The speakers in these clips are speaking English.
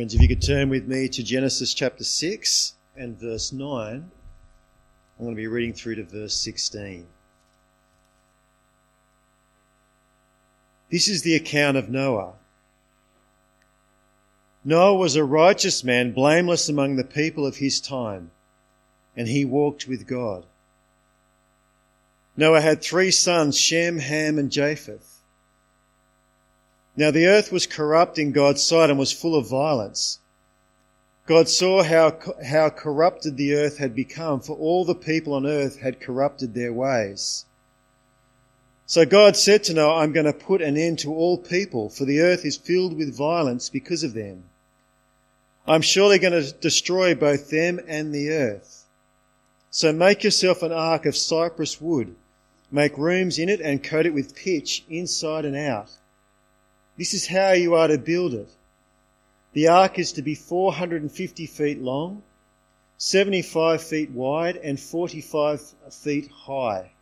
Friends, if you could turn with me to Genesis chapter 6 and verse 9, I'm going to be reading through to verse 16. This is the account of Noah. Noah was a righteous man, blameless among the people of his time, and he walked with God. Noah had three sons, Shem, Ham, and Japheth. Now the earth was corrupt in God's sight and was full of violence. God saw how, how corrupted the earth had become, for all the people on earth had corrupted their ways. So God said to Noah, I'm going to put an end to all people, for the earth is filled with violence because of them. I'm surely going to destroy both them and the earth. So make yourself an ark of cypress wood. Make rooms in it and coat it with pitch inside and out. This is how you are to build it. The ark is to be 450 feet long, 75 feet wide, and 45 feet high.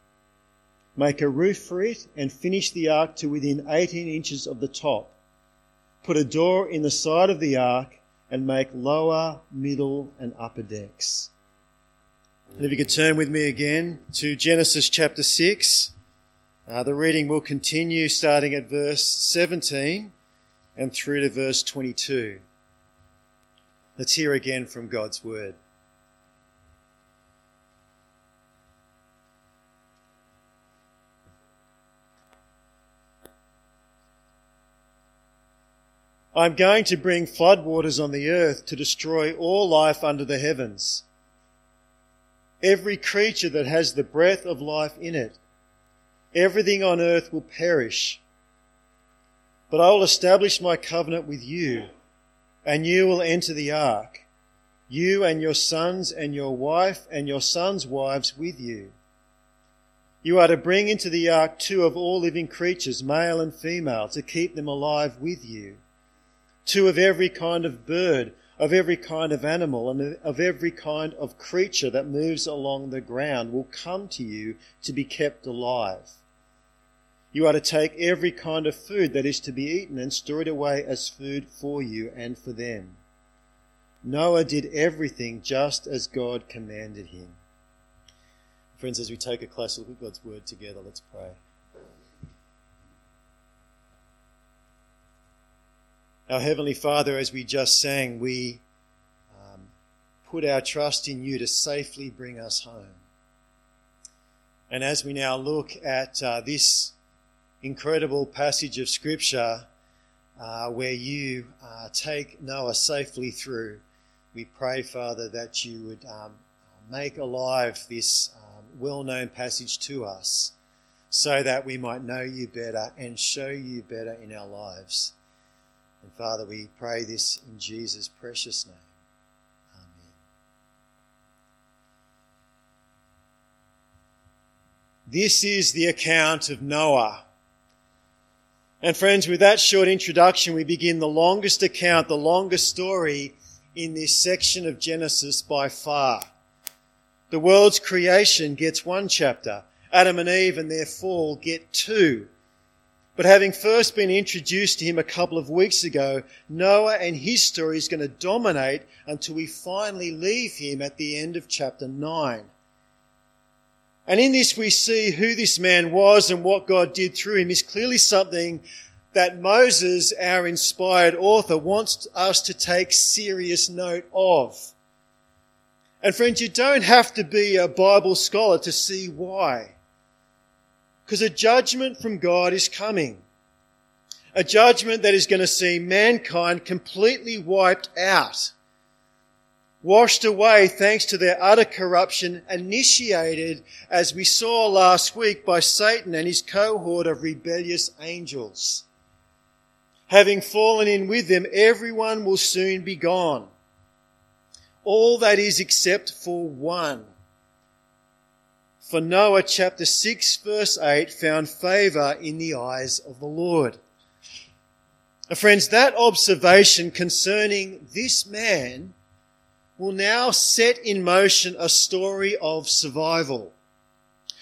Make a roof for it and finish the ark to within 18 inches of the top. Put a door in the side of the ark and make lower, middle, and upper decks. And if you could turn with me again to Genesis chapter 6. Uh, the reading will continue starting at verse 17 and through to verse 22. Let's hear again from God's word. I'm going to bring floodwaters on the earth to destroy all life under the heavens. Every creature that has the breath of life in it Everything on earth will perish. But I will establish my covenant with you, and you will enter the ark, you and your sons and your wife and your sons' wives with you. You are to bring into the ark two of all living creatures, male and female, to keep them alive with you. Two of every kind of bird, of every kind of animal, and of every kind of creature that moves along the ground will come to you to be kept alive. You are to take every kind of food that is to be eaten and store it away as food for you and for them. Noah did everything just as God commanded him. Friends, as we take a closer look at God's word together, let's pray. Our Heavenly Father, as we just sang, we um, put our trust in you to safely bring us home. And as we now look at uh, this incredible passage of Scripture uh, where you uh, take Noah safely through. We pray, Father, that you would um, make alive this um, well known passage to us so that we might know you better and show you better in our lives. And Father, we pray this in Jesus' precious name. Amen. This is the account of Noah and friends, with that short introduction, we begin the longest account, the longest story in this section of Genesis by far. The world's creation gets one chapter. Adam and Eve and their fall get two. But having first been introduced to him a couple of weeks ago, Noah and his story is going to dominate until we finally leave him at the end of chapter 9. And in this, we see who this man was and what God did through him is clearly something that Moses, our inspired author, wants us to take serious note of. And friends, you don't have to be a Bible scholar to see why. Because a judgment from God is coming. A judgment that is going to see mankind completely wiped out washed away thanks to their utter corruption initiated, as we saw last week, by Satan and his cohort of rebellious angels. Having fallen in with them, everyone will soon be gone. All that is except for one. For Noah chapter 6 verse 8 found favour in the eyes of the Lord. Now friends, that observation concerning this man will now set in motion a story of survival.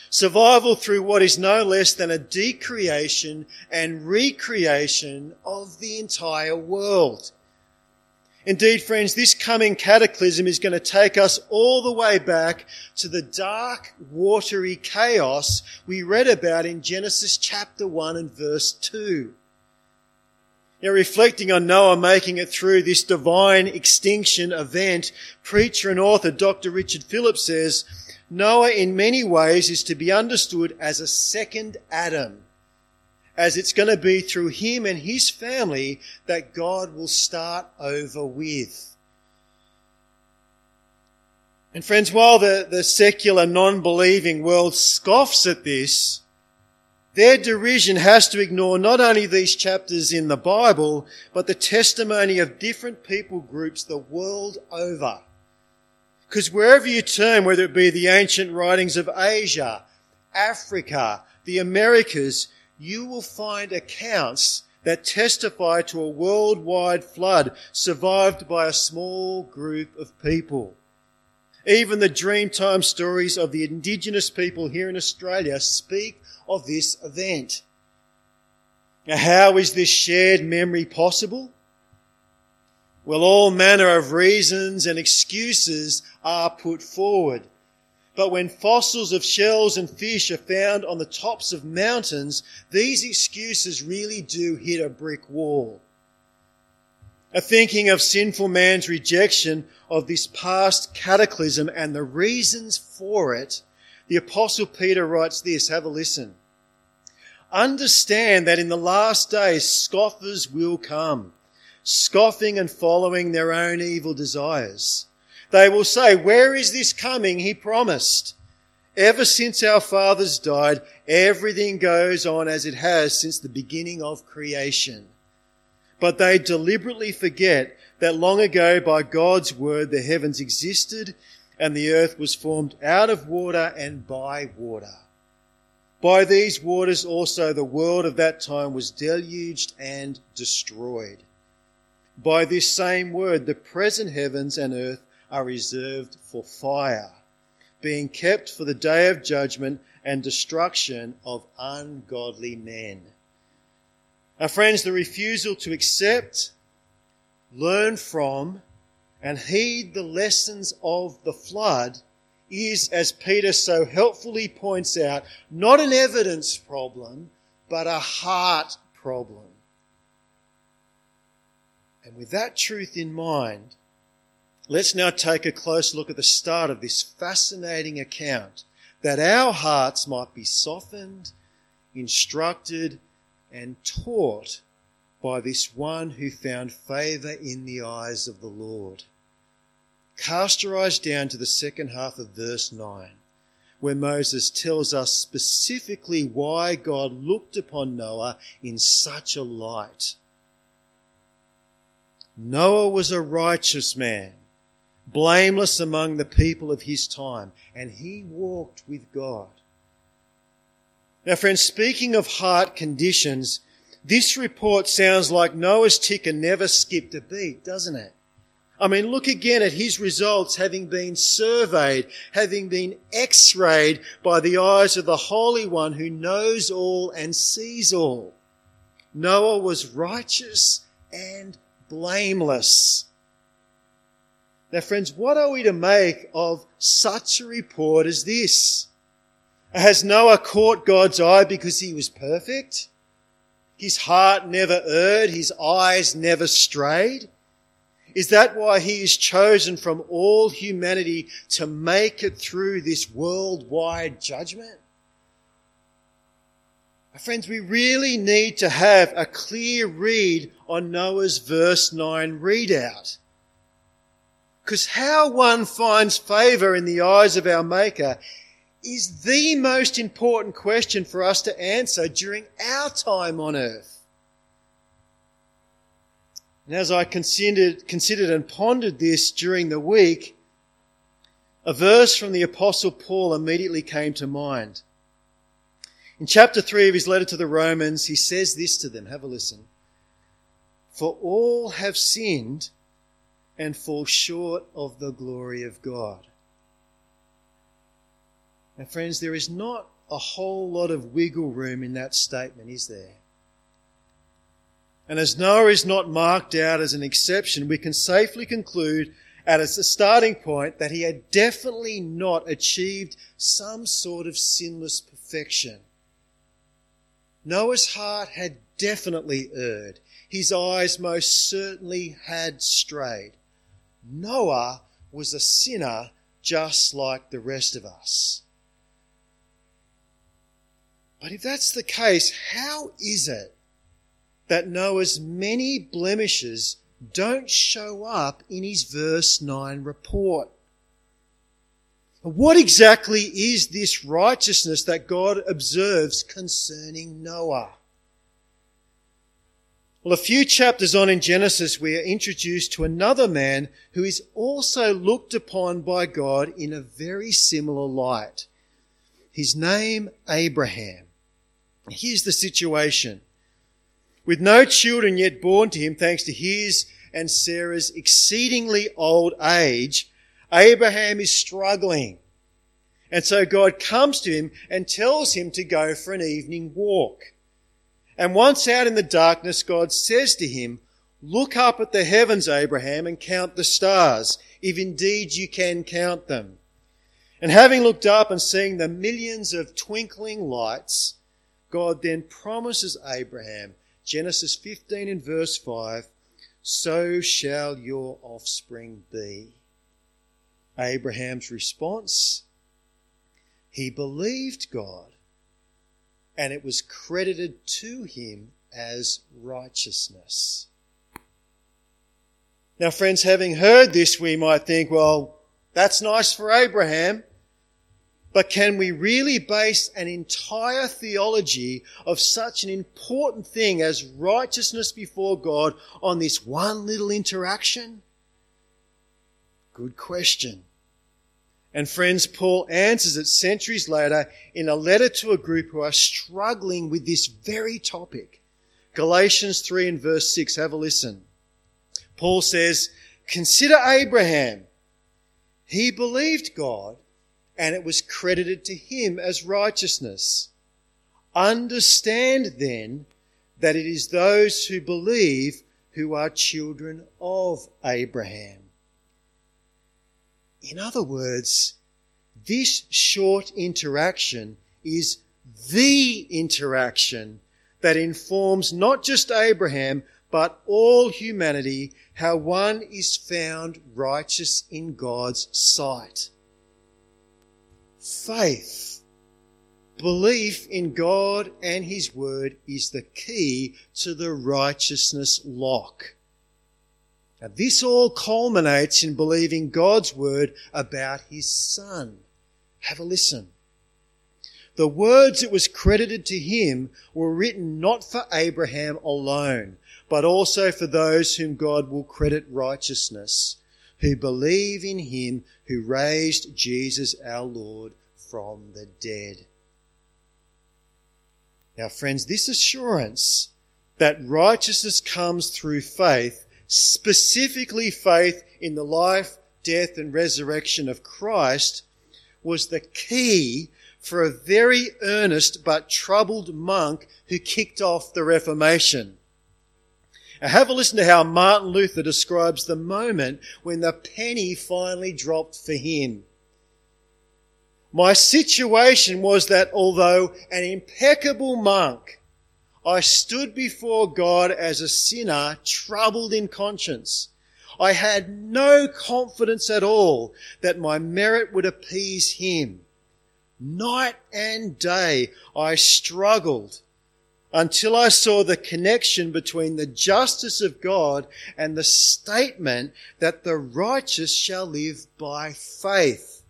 Survival through what is no less than a decreation and recreation of the entire world. Indeed, friends, this coming cataclysm is going to take us all the way back to the dark, watery chaos we read about in Genesis chapter 1 and verse 2. Now, reflecting on Noah making it through this divine extinction event, preacher and author Dr. Richard Phillips says, Noah in many ways is to be understood as a second Adam as it's going to be through him and his family that God will start over with. And friends, while the, the secular non-believing world scoffs at this, their derision has to ignore not only these chapters in the Bible, but the testimony of different people groups the world over. Because wherever you turn, whether it be the ancient writings of Asia, Africa, the Americas, you will find accounts that testify to a worldwide flood survived by a small group of people. Even the Dreamtime stories of the indigenous people here in Australia speak of this event. Now, how is this shared memory possible? Well, all manner of reasons and excuses are put forward. But when fossils of shells and fish are found on the tops of mountains, these excuses really do hit a brick wall. A thinking of sinful man's rejection of this past cataclysm and the reasons for it, the apostle Peter writes this, have a listen. Understand that in the last days scoffers will come, scoffing and following their own evil desires. They will say, Where is this coming he promised? Ever since our fathers died, everything goes on as it has since the beginning of creation. But they deliberately forget that long ago by God's word the heavens existed and the earth was formed out of water and by water. By these waters also the world of that time was deluged and destroyed. By this same word the present heavens and earth are reserved for fire, being kept for the day of judgment and destruction of ungodly men. Our friends, the refusal to accept, learn from, and heed the lessons of the flood is, as Peter so helpfully points out, not an evidence problem, but a heart problem. And with that truth in mind, Let's now take a close look at the start of this fascinating account that our hearts might be softened, instructed, and taught by this one who found favour in the eyes of the Lord. Cast your eyes down to the second half of verse 9, where Moses tells us specifically why God looked upon Noah in such a light. Noah was a righteous man blameless among the people of his time, and he walked with God. Now, friends, speaking of heart conditions, this report sounds like Noah's ticker never skipped a beat, doesn't it? I mean, look again at his results having been surveyed, having been x-rayed by the eyes of the Holy One who knows all and sees all. Noah was righteous and blameless. Now, friends, what are we to make of such a report as this? Has Noah caught God's eye because he was perfect? His heart never erred, his eyes never strayed? Is that why he is chosen from all humanity to make it through this worldwide judgment? Friends, we really need to have a clear read on Noah's verse 9 readout. Because how one finds favour in the eyes of our Maker is the most important question for us to answer during our time on earth. And as I considered, considered and pondered this during the week, a verse from the Apostle Paul immediately came to mind. In chapter 3 of his letter to the Romans, he says this to them. Have a listen. For all have sinned and fall short of the glory of God. Now, friends, there is not a whole lot of wiggle room in that statement, is there? And as Noah is not marked out as an exception, we can safely conclude at a starting point that he had definitely not achieved some sort of sinless perfection. Noah's heart had definitely erred. His eyes most certainly had strayed. Noah was a sinner just like the rest of us. But if that's the case, how is it that Noah's many blemishes don't show up in his verse 9 report? What exactly is this righteousness that God observes concerning Noah? Well, a few chapters on in Genesis, we are introduced to another man who is also looked upon by God in a very similar light. His name, Abraham. Here's the situation. With no children yet born to him, thanks to his and Sarah's exceedingly old age, Abraham is struggling. And so God comes to him and tells him to go for an evening walk. And once out in the darkness, God says to him, Look up at the heavens, Abraham, and count the stars, if indeed you can count them. And having looked up and seeing the millions of twinkling lights, God then promises Abraham, Genesis 15 and verse 5, so shall your offspring be. Abraham's response, he believed God and it was credited to him as righteousness. Now, friends, having heard this, we might think, well, that's nice for Abraham. But can we really base an entire theology of such an important thing as righteousness before God on this one little interaction? Good question. And friends, Paul answers it centuries later in a letter to a group who are struggling with this very topic. Galatians 3 and verse 6. Have a listen. Paul says, Consider Abraham. He believed God and it was credited to him as righteousness. Understand then that it is those who believe who are children of Abraham. In other words, this short interaction is the interaction that informs not just Abraham, but all humanity how one is found righteous in God's sight. Faith, belief in God and His Word is the key to the righteousness lock. Now, this all culminates in believing God's word about his son. Have a listen. The words that was credited to him were written not for Abraham alone, but also for those whom God will credit righteousness, who believe in him who raised Jesus our Lord from the dead. Now, friends, this assurance that righteousness comes through faith specifically faith in the life, death, and resurrection of Christ, was the key for a very earnest but troubled monk who kicked off the Reformation. Have a listen to how Martin Luther describes the moment when the penny finally dropped for him. My situation was that although an impeccable monk, I stood before God as a sinner, troubled in conscience. I had no confidence at all that my merit would appease Him. Night and day I struggled until I saw the connection between the justice of God and the statement that the righteous shall live by faith.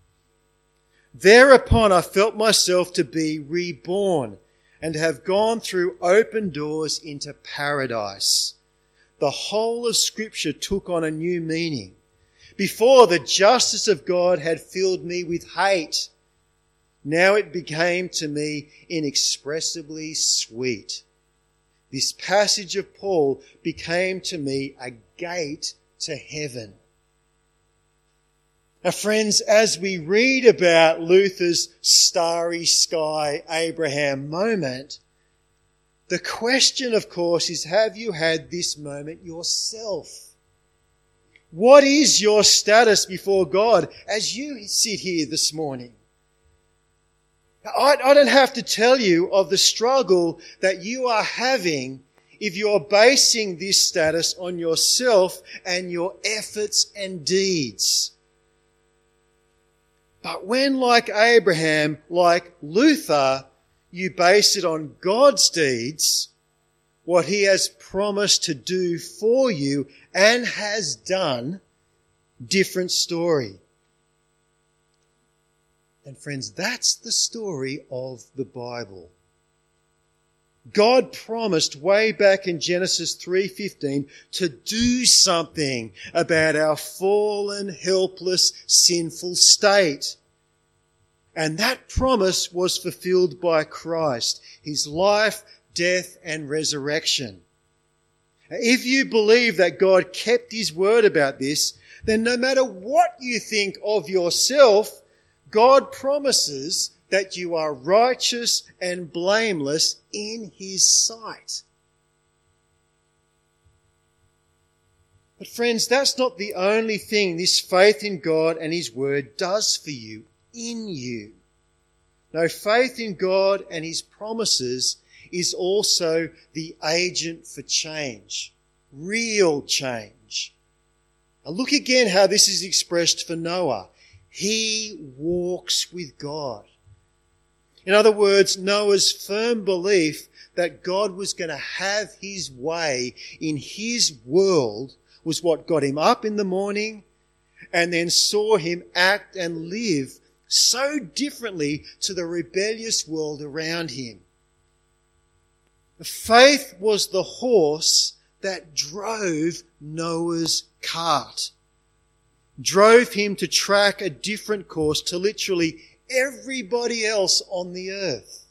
Thereupon I felt myself to be reborn and have gone through open doors into paradise. The whole of scripture took on a new meaning. Before the justice of God had filled me with hate. Now it became to me inexpressibly sweet. This passage of Paul became to me a gate to heaven. Now, friends, as we read about Luther's starry sky Abraham moment, The question, of course, is have you had this moment yourself? What is your status before God as you sit here this morning? I, I don't have to tell you of the struggle that you are having if you're basing this status on yourself and your efforts and deeds. But when, like Abraham, like Luther, you base it on God's deeds, what he has promised to do for you and has done, different story. And friends, that's the story of the Bible. God promised way back in Genesis 3:15 to do something about our fallen, helpless, sinful state. And that promise was fulfilled by Christ, his life, death, and resurrection. If you believe that God kept his word about this, then no matter what you think of yourself, God promises that you are righteous and blameless in his sight. But friends, that's not the only thing this faith in God and his word does for you, in you. No, faith in God and his promises is also the agent for change, real change. Now look again how this is expressed for Noah. He walks with God. In other words, Noah's firm belief that God was going to have his way in his world was what got him up in the morning and then saw him act and live so differently to the rebellious world around him. Faith was the horse that drove Noah's cart, drove him to track a different course to literally everybody else on the earth.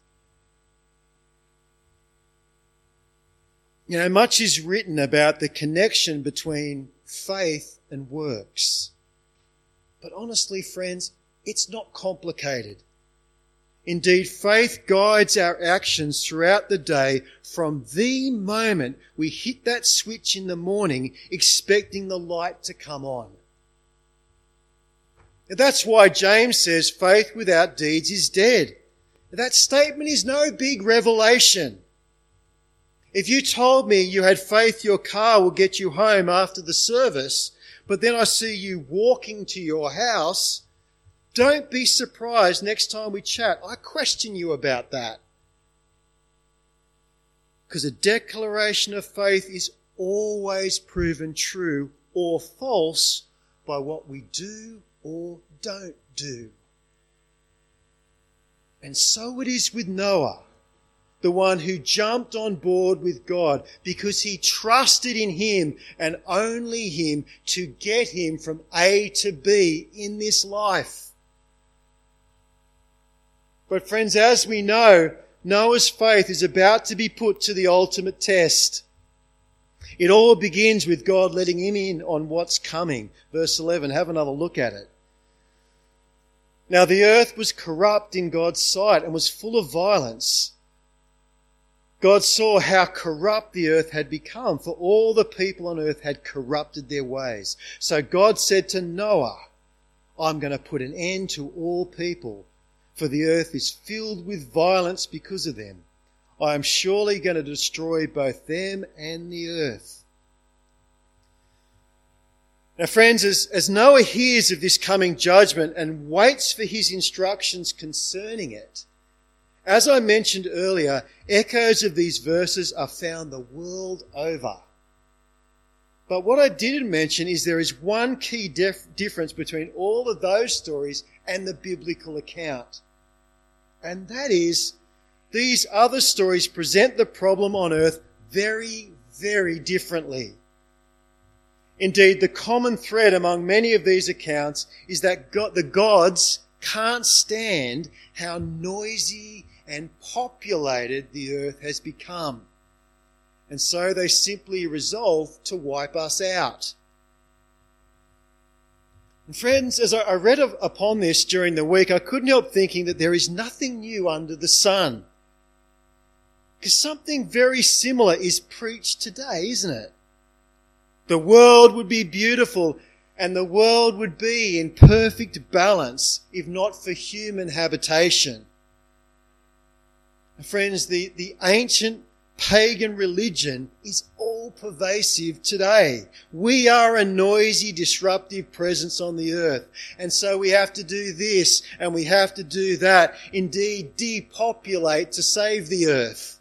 You know, much is written about the connection between faith and works. But honestly, friends, it's not complicated. Indeed, faith guides our actions throughout the day from the moment we hit that switch in the morning expecting the light to come on. That's why James says faith without deeds is dead. That statement is no big revelation. If you told me you had faith your car will get you home after the service, but then I see you walking to your house, don't be surprised next time we chat. I question you about that. Because a declaration of faith is always proven true or false by what we do or don't do. And so it is with Noah, the one who jumped on board with God because he trusted in him and only him to get him from A to B in this life. But friends, as we know, Noah's faith is about to be put to the ultimate test. It all begins with God letting him in on what's coming. Verse 11, have another look at it. Now the earth was corrupt in God's sight and was full of violence. God saw how corrupt the earth had become, for all the people on earth had corrupted their ways. So God said to Noah, I'm going to put an end to all people, for the earth is filled with violence because of them. I am surely going to destroy both them and the earth. Now, friends, as, as Noah hears of this coming judgment and waits for his instructions concerning it, as I mentioned earlier, echoes of these verses are found the world over. But what I didn't mention is there is one key def- difference between all of those stories and the biblical account. And that is, these other stories present the problem on earth very, very differently. Indeed, the common thread among many of these accounts is that God, the gods can't stand how noisy and populated the earth has become. And so they simply resolve to wipe us out. And friends, as I read upon this during the week, I couldn't help thinking that there is nothing new under the sun. Because something very similar is preached today, isn't it? The world would be beautiful and the world would be in perfect balance if not for human habitation. Friends, the, the ancient pagan religion is all pervasive today. We are a noisy, disruptive presence on the earth. And so we have to do this and we have to do that. Indeed, depopulate to save the earth.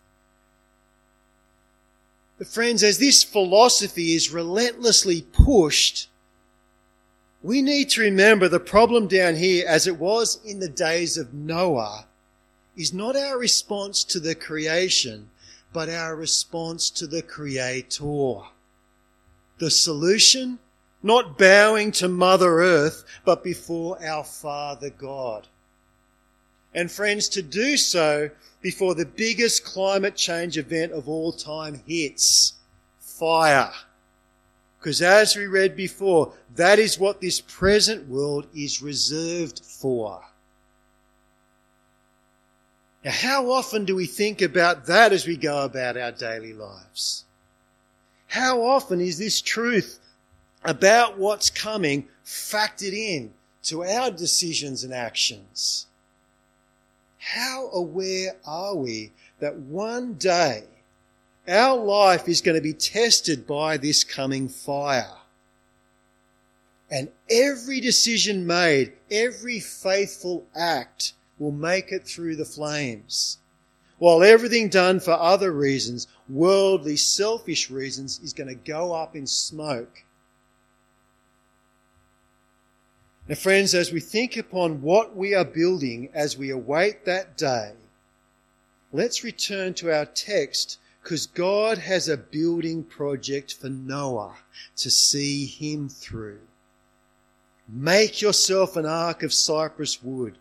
But friends, as this philosophy is relentlessly pushed, we need to remember the problem down here, as it was in the days of Noah, is not our response to the creation, but our response to the Creator. The solution? Not bowing to Mother Earth, but before our Father God. And friends, to do so before the biggest climate change event of all time hits fire. Because as we read before, that is what this present world is reserved for. Now, how often do we think about that as we go about our daily lives? How often is this truth about what's coming factored in to our decisions and actions? How aware are we that one day our life is going to be tested by this coming fire? And every decision made, every faithful act will make it through the flames. While everything done for other reasons, worldly, selfish reasons, is going to go up in smoke. Now, friends, as we think upon what we are building as we await that day, let's return to our text because God has a building project for Noah to see him through. Make yourself an ark of cypress wood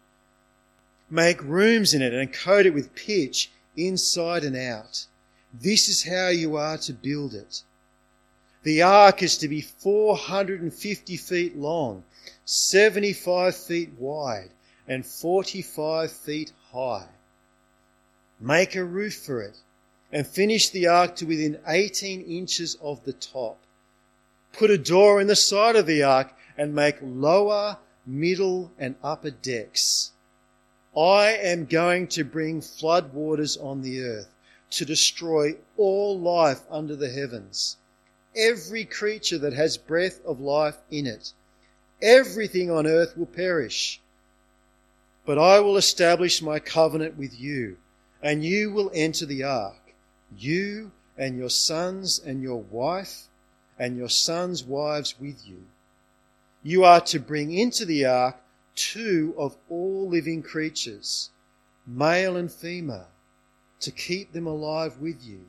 Make rooms in it and coat it with pitch inside and out. This is how you are to build it. The ark is to be 450 feet long, 75 feet wide, and 45 feet high. Make a roof for it and finish the ark to within 18 inches of the top. Put a door in the side of the ark and make lower, middle, and upper decks. I am going to bring flood waters on the earth to destroy all life under the heavens. Every creature that has breath of life in it. Everything on earth will perish. But I will establish my covenant with you, and you will enter the ark, you and your sons and your wife, and your sons' wives with you. You are to bring into the ark two of all living creatures, male and female, to keep them alive with you.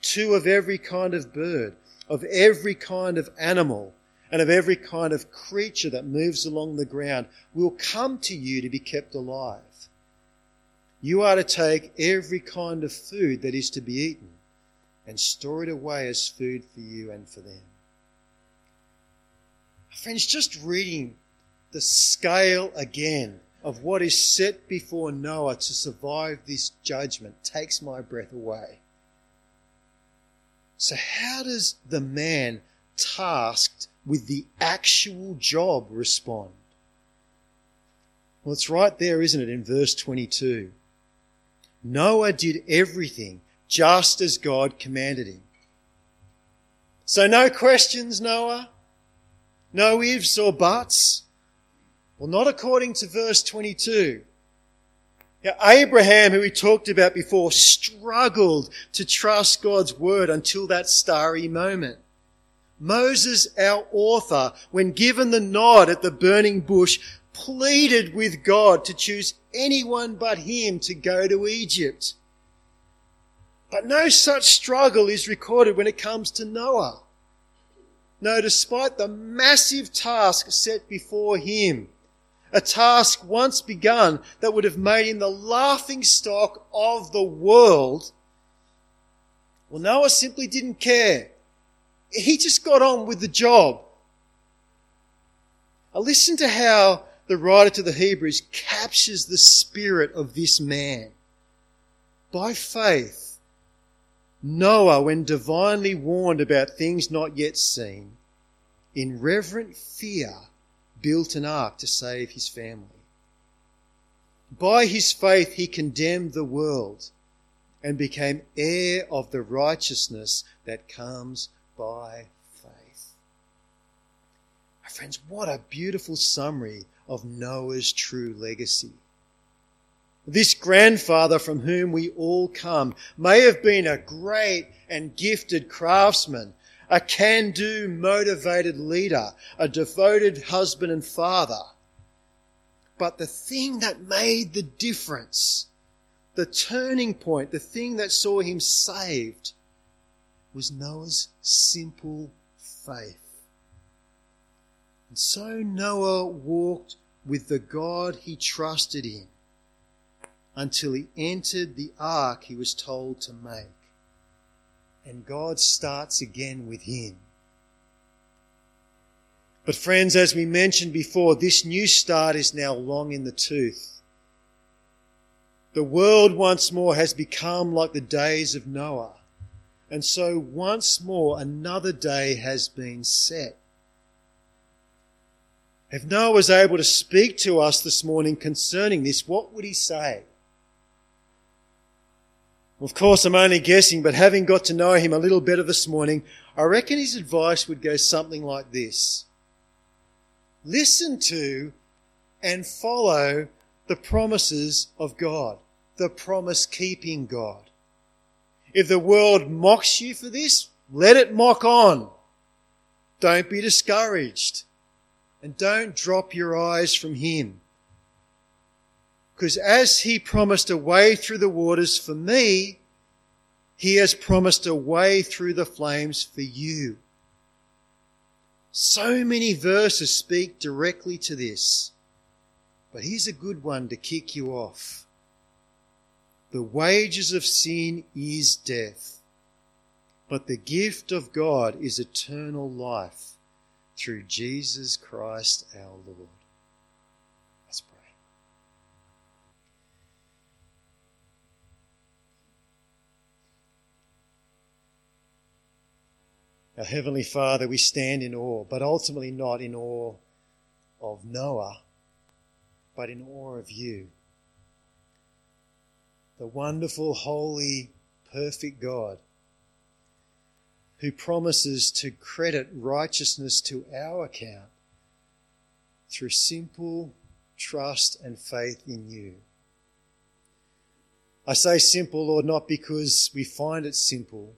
Two of every kind of bird, of every kind of animal, and of every kind of creature that moves along the ground will come to you to be kept alive. You are to take every kind of food that is to be eaten and store it away as food for you and for them. Friends, just reading the scale again of what is set before Noah to survive this judgment takes my breath away. So, how does the man tasked with the actual job respond? Well, it's right there, isn't it, in verse 22. Noah did everything just as God commanded him. So, no questions, Noah? No ifs or buts? Well, not according to verse 22. Now, Abraham, who we talked about before, struggled to trust God's word until that starry moment. Moses, our author, when given the nod at the burning bush, pleaded with God to choose anyone but him to go to Egypt. But no such struggle is recorded when it comes to Noah. No, despite the massive task set before him, a task once begun that would have made him the laughing stock of the world. Well, Noah simply didn't care. He just got on with the job. Now listen to how the writer to the Hebrews captures the spirit of this man. By faith, Noah, when divinely warned about things not yet seen, in reverent fear built an ark to save his family. By his faith, he condemned the world and became heir of the righteousness that comes by faith. My friends, what a beautiful summary of Noah's true legacy. This grandfather from whom we all come may have been a great and gifted craftsman, a can do motivated leader, a devoted husband and father. But the thing that made the difference, the turning point, the thing that saw him saved, was Noah's simple faith. And so Noah walked with the God he trusted in until he entered the ark he was told to make. And God starts again with him. But friends, as we mentioned before, this new start is now long in the tooth. The world once more has become like the days of Noah. And so once more another day has been set. If Noah was able to speak to us this morning concerning this, what would he say? Of course, I'm only guessing, but having got to know him a little better this morning, I reckon his advice would go something like this listen to and follow the promises of God, the promise keeping God. If the world mocks you for this, let it mock on. Don't be discouraged and don't drop your eyes from Him. Because as He promised a way through the waters for me, He has promised a way through the flames for you. So many verses speak directly to this. But here's a good one to kick you off. The wages of sin is death, but the gift of God is eternal life through Jesus Christ our Lord. Let's pray. Our Heavenly Father, we stand in awe, but ultimately not in awe of Noah, but in awe of you. The wonderful, holy, perfect God who promises to credit righteousness to our account through simple trust and faith in you. I say simple, Lord, not because we find it simple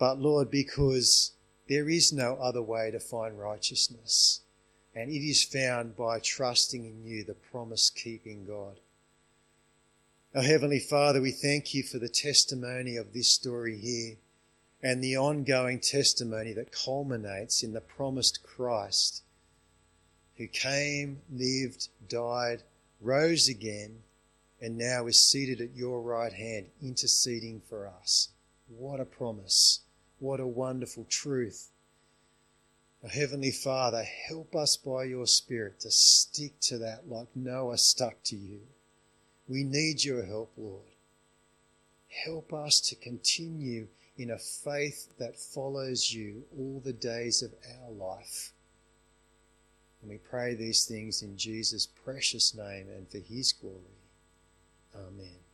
but Lord, because there is no other way to find righteousness, and it is found by trusting in you, the promise keeping God. Our Heavenly Father, we thank you for the testimony of this story here and the ongoing testimony that culminates in the promised Christ who came, lived, died, rose again, and now is seated at your right hand interceding for us. What a promise! What a wonderful truth. Oh, Heavenly Father, help us by your Spirit to stick to that like Noah stuck to you. We need your help, Lord. Help us to continue in a faith that follows you all the days of our life. And we pray these things in Jesus' precious name and for his glory. Amen.